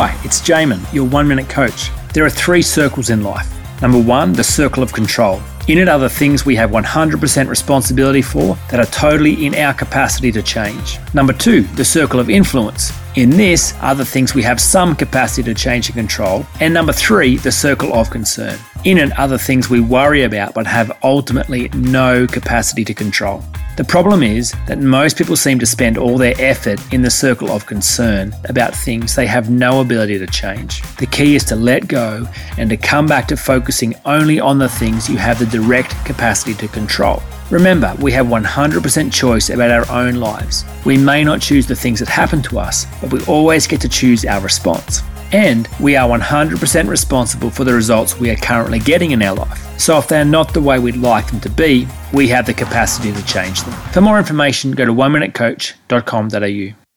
Hi, it's Jamin, your one minute coach. There are three circles in life. Number one, the circle of control. In it are the things we have 100% responsibility for that are totally in our capacity to change. Number two, the circle of influence. In this are the things we have some capacity to change and control. And number three, the circle of concern. In it are the things we worry about but have ultimately no capacity to control. The problem is that most people seem to spend all their effort in the circle of concern about things they have no ability to change. The key is to let go and to come back to focusing only on the things you have the direct capacity to control. Remember, we have 100% choice about our own lives. We may not choose the things that happen to us, but we always get to choose our response. And we are 100% responsible for the results we are currently getting in our life. So if they're not the way we'd like them to be, we have the capacity to change them. For more information, go to oneminutecoach.com.au.